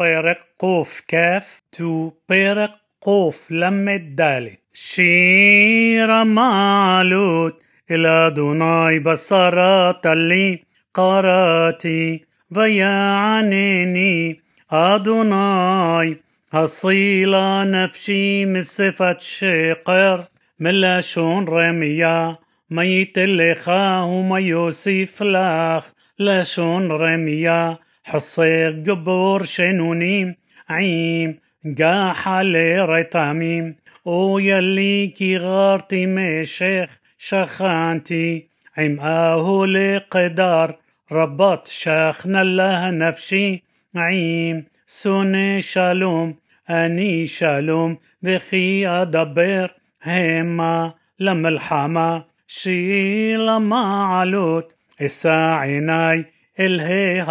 بيرق قوف كاف تو بيرق قوف لم الدالي. شير معلوت إلى دوناي بصرات اللي قراتي. ويا عنيني آه أدوناي أصيلة نفسي من صفة شقر. من لشون رمية ميت اللي خاه ما يوسف لاخ. لشون رمية حصير قبور شنونيم عيم قاحة رتاميم ويلي كي غارتي مشيخ شخانتي. آهو لقدار ربط شاخنا الله نفسي. عيم سوني شالوم أني شالوم بخي أدبر هما لملحمة شيل ما علوت الساعيناي الهي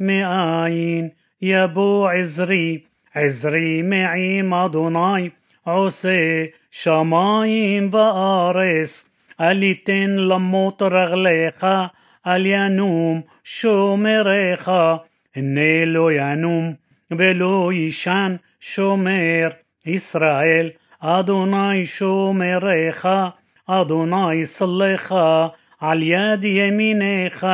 מאין יבוא עזרי, עזרי מעם אדוני, עושה שמיים וארץ, אל יתן למות רגליך, אל ינום שומריך, הנה לא ינום ולא יישן שומר ישראל, אדוני שומריך, אדוני סלך על יד ימינך,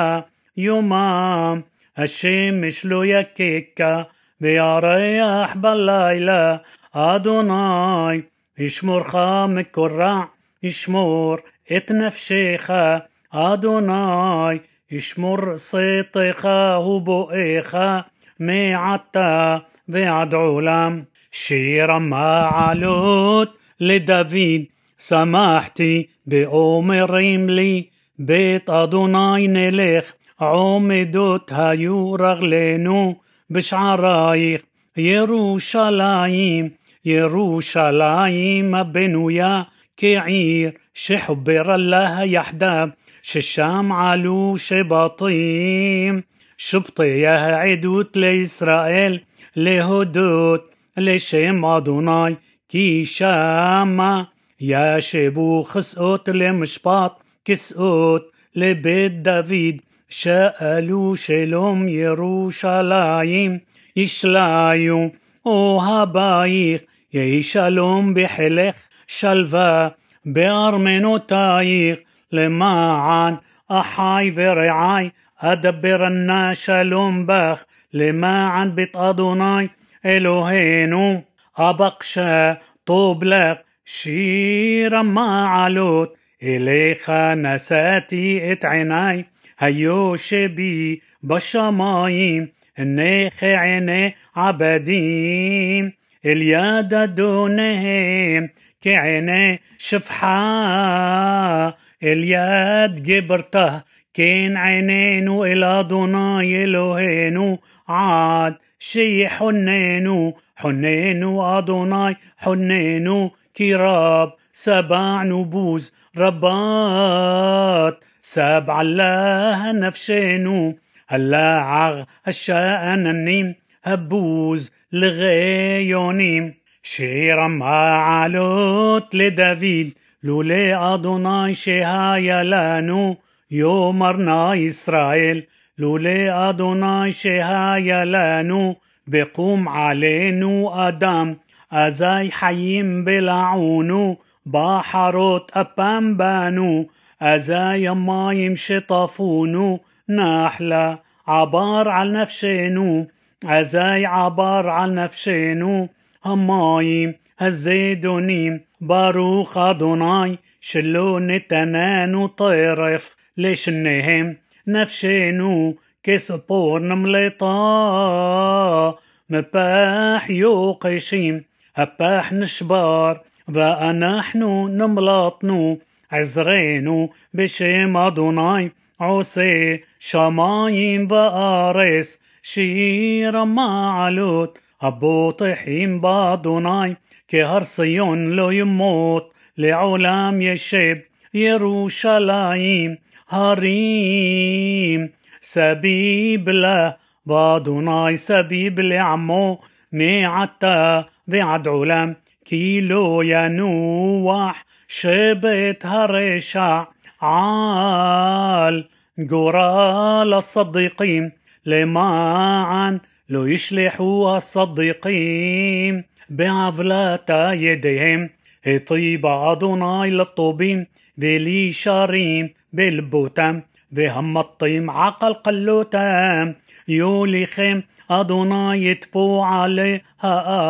יומם الشمس لو يكيكا بيريح بالليلة أدوناي يشمر خامك كرع يشمر اتنفشيخا أدوناي يشمر صيتخا وبؤيخا معتا ועד עולם. שיר המעלות לדוד, שמחתי באומרים לי, בית אדוני נלך, עומדות היו רגלינו בשערייך ירושלים, ירושלים הבנויה כעיר שחוברה לה יחדיו, ששם עלו שבטים, שבטי העדות לישראל, להודות לשם אדוני, כי שמה ישבו כסאות למשפט, כסאות לבית דוד, שאלו שלום ירושלים, ישליו אוהבייך, יהי שלום בחילך שלווה בארמנותייך, למען אחי ורעי אדברנה שלום בך, למען בית אדוני אלוהינו, אבקשה טוב לך שיר המעלות, אליך נשאתי את עיניי هيوش بي بشمايم نيخ عيني عبدين اليادة دونهم كعيني شفحا الياد جبرته كين عينينو إلى دوناي إلوهينو عاد شي حنينو حنينو أدوناي حنينو كراب سبع نبوز ربات. ساب علاه نفشينو هلا عغ هشانني הבוז לגאיונים שיר המעלות לדוד לולי אדוני שהיה לנו. יאמר נא ישראל לולי אדוני שהיה לנו. בקום עלינו אדם אזי חיים בלעונו. בחרות אפם בנו אזי המים שטפונו נחלה עבר על נפשנו. אזי עבר על נפשנו המים הזידונים ברוך אדוני שלא נתננו טרף לשניהם נפשנו כצפור נמלטה מפח יוקשים הפח נשבר ואנחנו נמלטנו עזרנו בשם אדוני עושה שמים וארץ שיר המעלות הבוטחים באדוני כהר ציון לא ימוט לעולם ישב ירושלים הרים סביב לה ואדוני סביב לעמו מעתה ועד עולם كيلو ينوح شبت رشع عال قرال الصديقين لمعا لو يشلحوا الصديقين بعفلتا يديهم. اطيب أدوناي للطوبين بلي شريم بالبوتام. بهم الطيم عقل قلوتم يوليخم أدوناي تبو عليها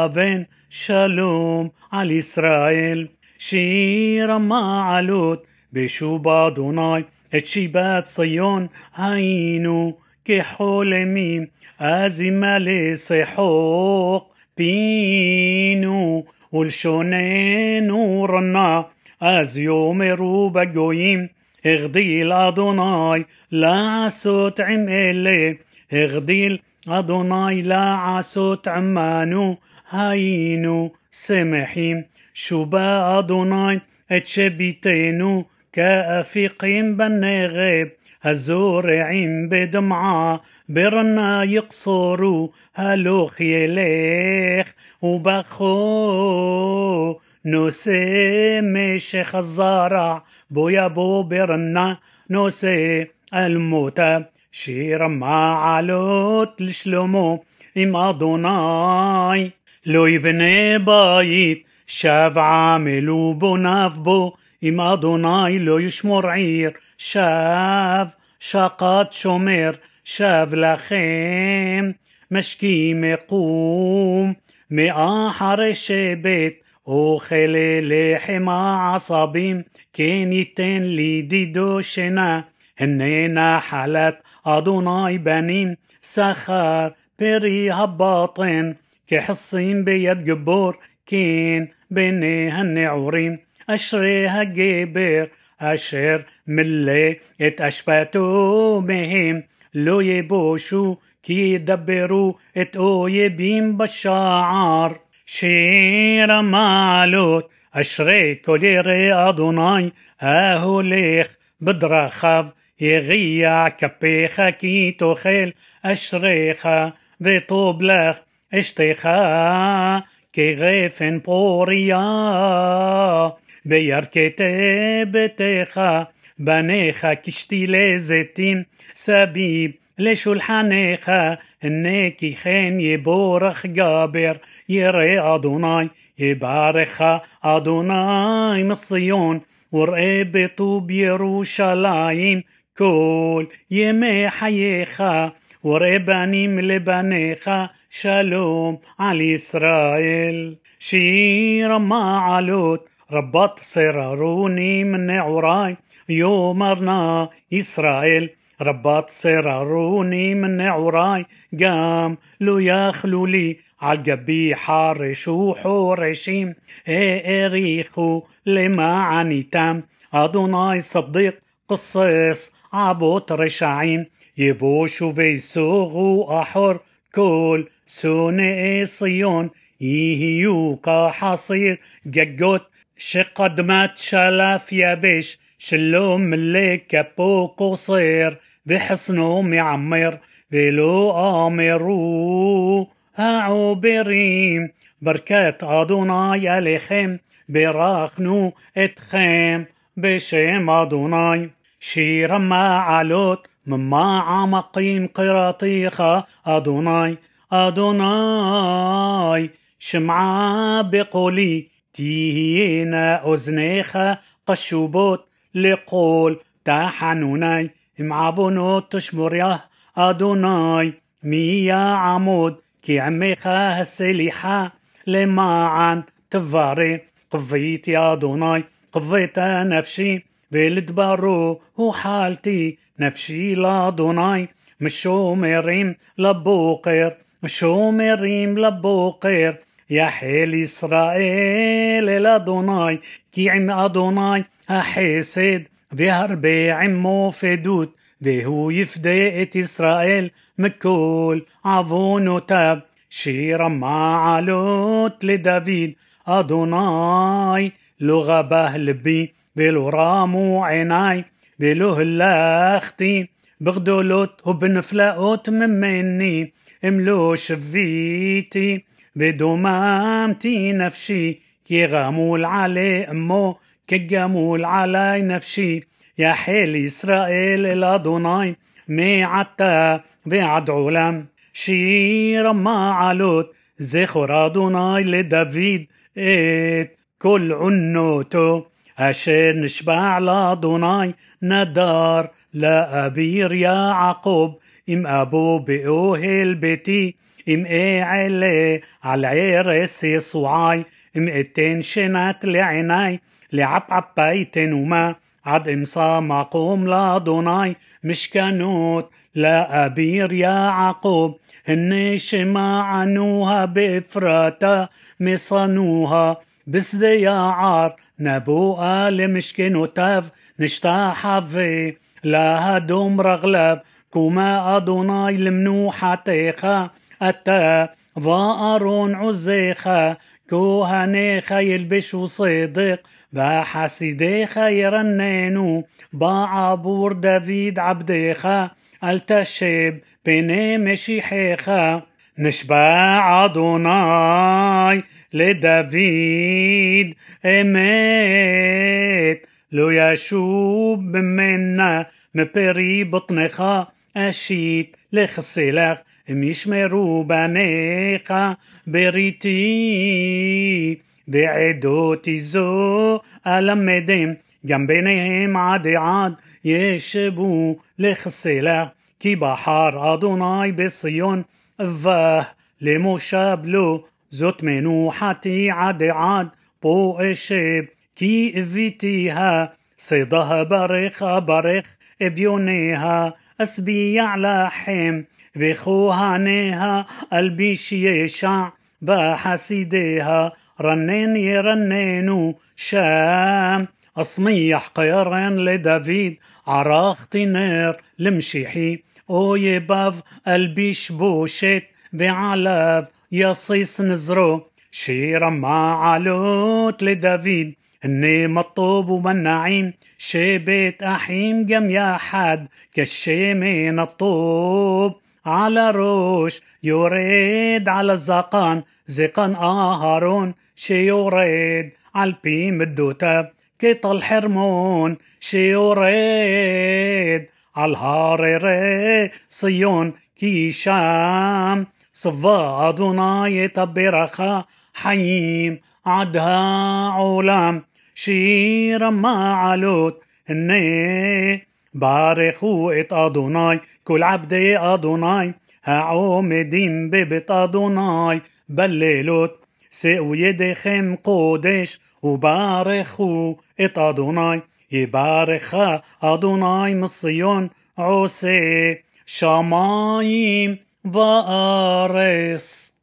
آفين. شلوم على إسرائيل. שיר המעלות בשוב אדוני את שיבת ציון היינו כחולמים, אז ימלא שחוק פינו ולשוננו רנה, אז יאמרו בגויים הגדיל אדוני לעשות עם אלה, הגדיל אדוני לעשות עמנו, היינו שמחים. שובה אדוני את שביתנו כאפיקים בנגב, הזורעים בדמעה, ברנה יקסורו, הלוך ילך ובכו נושא משך הזרע, בו יבוא ברנה נושא الموتى شير מעלות לשלמה עם אדוני לא יבנה בית שב עמלו בוניו בו עם אדוני לא ישמור עיר שב שקד שומר שב לכם משקים מקום מאחרי שבט אוכל לחם העשבים, כן ייתן לי דידו שינה. הנה נחלת אדוני בנים, שכר פרי הבטן, כחסים ביד גבור, كين بني هني أشري هجيبير أشر ملي إتأشباتو مهم لو يبوشو كي يدبروا اتقويبين بشعار שיר המעלות אשרי כל ירא אדוני. ההולך בדרכיו יגיע כפיך כי תאכל אשריך וטוב לך אשתך אשתך כגפן פוריה, בירכתי ביתך, בניך כשתילי זיתים, סביב לשולחניך, הנה כי כן יבורך גבר, ירא אדוני, יברך אדוני מציון, וראה בטוב ירושלים כל ימי חייך, וראה בנים לבניך, שלום על ישראל. שיר המעלות, רבת שררוני מנעורי, יאמרנה ישראל. רבת סררוני מנעוריי, גם לא יכלו לי על גבי חרשו חורשים, האריכו למעניתם. אדוני צדיק قصص عبوت رشعين يبوشوا ويسوغوا أحر كل سوني صيون يهيو كحصير ججوت شقدمت شلاف يبش شلوم ملك كبو قصير بحصنه معمر ולא אמרו העוברים ברכת אדוני עליכם ברכנו אתכם בשם אדוני مما عمقين قراطيخة أدوناي أدوناي. شمعة بقولي تيهينا أزنيخة קשובות לקול תחנוני אם עוונות תשמר יה אדוני. מי יעמוד כי עמך הסליחה למען תיוורא קיוויתי אדוני. קיוותה נפשי ולדברו הוחלתי נפשי לאדוני. משומרים לבוקר שומרים לבוקר יחל ישראל אל אדוני כי עם אדוני. החסד והרבה עמו פדות. והוא יפדה את ישראל מכל עוונותיו שיר המעלות לדוד. אדוני לא גבה לבי. ולא רמו עיני ולא הלכתי בגדולות من مني املو شفيتي بدمامتي نفسي كي غامول علي أمو كجامول علي نفسي يا حيل إسرائيل الأدوناي مي عتا بعد عولم شير ما علوت زخر دوناي لدافيد. إيت كل عنوتو. אשר נשבע לאדוני נדר לאביר יעקב, אם אבו באוהל ביתי, אם אעלה על ערש יסועי, אם אתן שנת לעיני, לעפעפ בייתן ומה, עד אמצא מקום לאדוני משכנות לאביר יעקב, הנה שמענוה באפרתה משנוה بسدي يا عار نبوءة لمشكن وتاف نشتا حافي لا هدوم رغلب كما أدوناي المنوحة تيخا أتا ظأرون عزيخا كوهنيخا يلبشوا صدق بحسيديخا يرننوا بعبور دافيد عبديخا التشيب بني مشيحيخا نشبع أدوناي לדוד אמת. לא ישוב ממנה מפרי בטנך אשית לחסלך הם ישמרו בניך בריתי. ועדותי זו אלמדם גם ביניהם עד עד ישבו לחסלך כי בחר אדוני בציון ולמושב לו זאת מנוחתי עד עד פה אשב כי הביתיה صيدها بارخ بارخ ابيونيها أسبيع لحم וכהניה אלביש ישע בחסידיה רנן ירננו שם أصميح قيران لدافيد عراختي نار لمشيحي أويباف البيش بوشت بعلاف يصيص نزرو شيرا مع علوت لدافيد. إني مطوب ومنعيم شبيت أحيم جم يا حد كالشيمين الطوب على روش يريد على الزقان. زقان اهارون شيوريد على البيم الدوتاب كطل حرمون شيوريد على الهار صيون. كي شام صفا أدوناي تبرخا حيم عدها عولم شير معلوت هني بارخو ات أدوناي كل عبدي أدوناي העומדים בבית אדוני בלילות, שאו ידיכם קודש וברכו את אדוני, יברך אדוני מציון עושה שמיים Varis.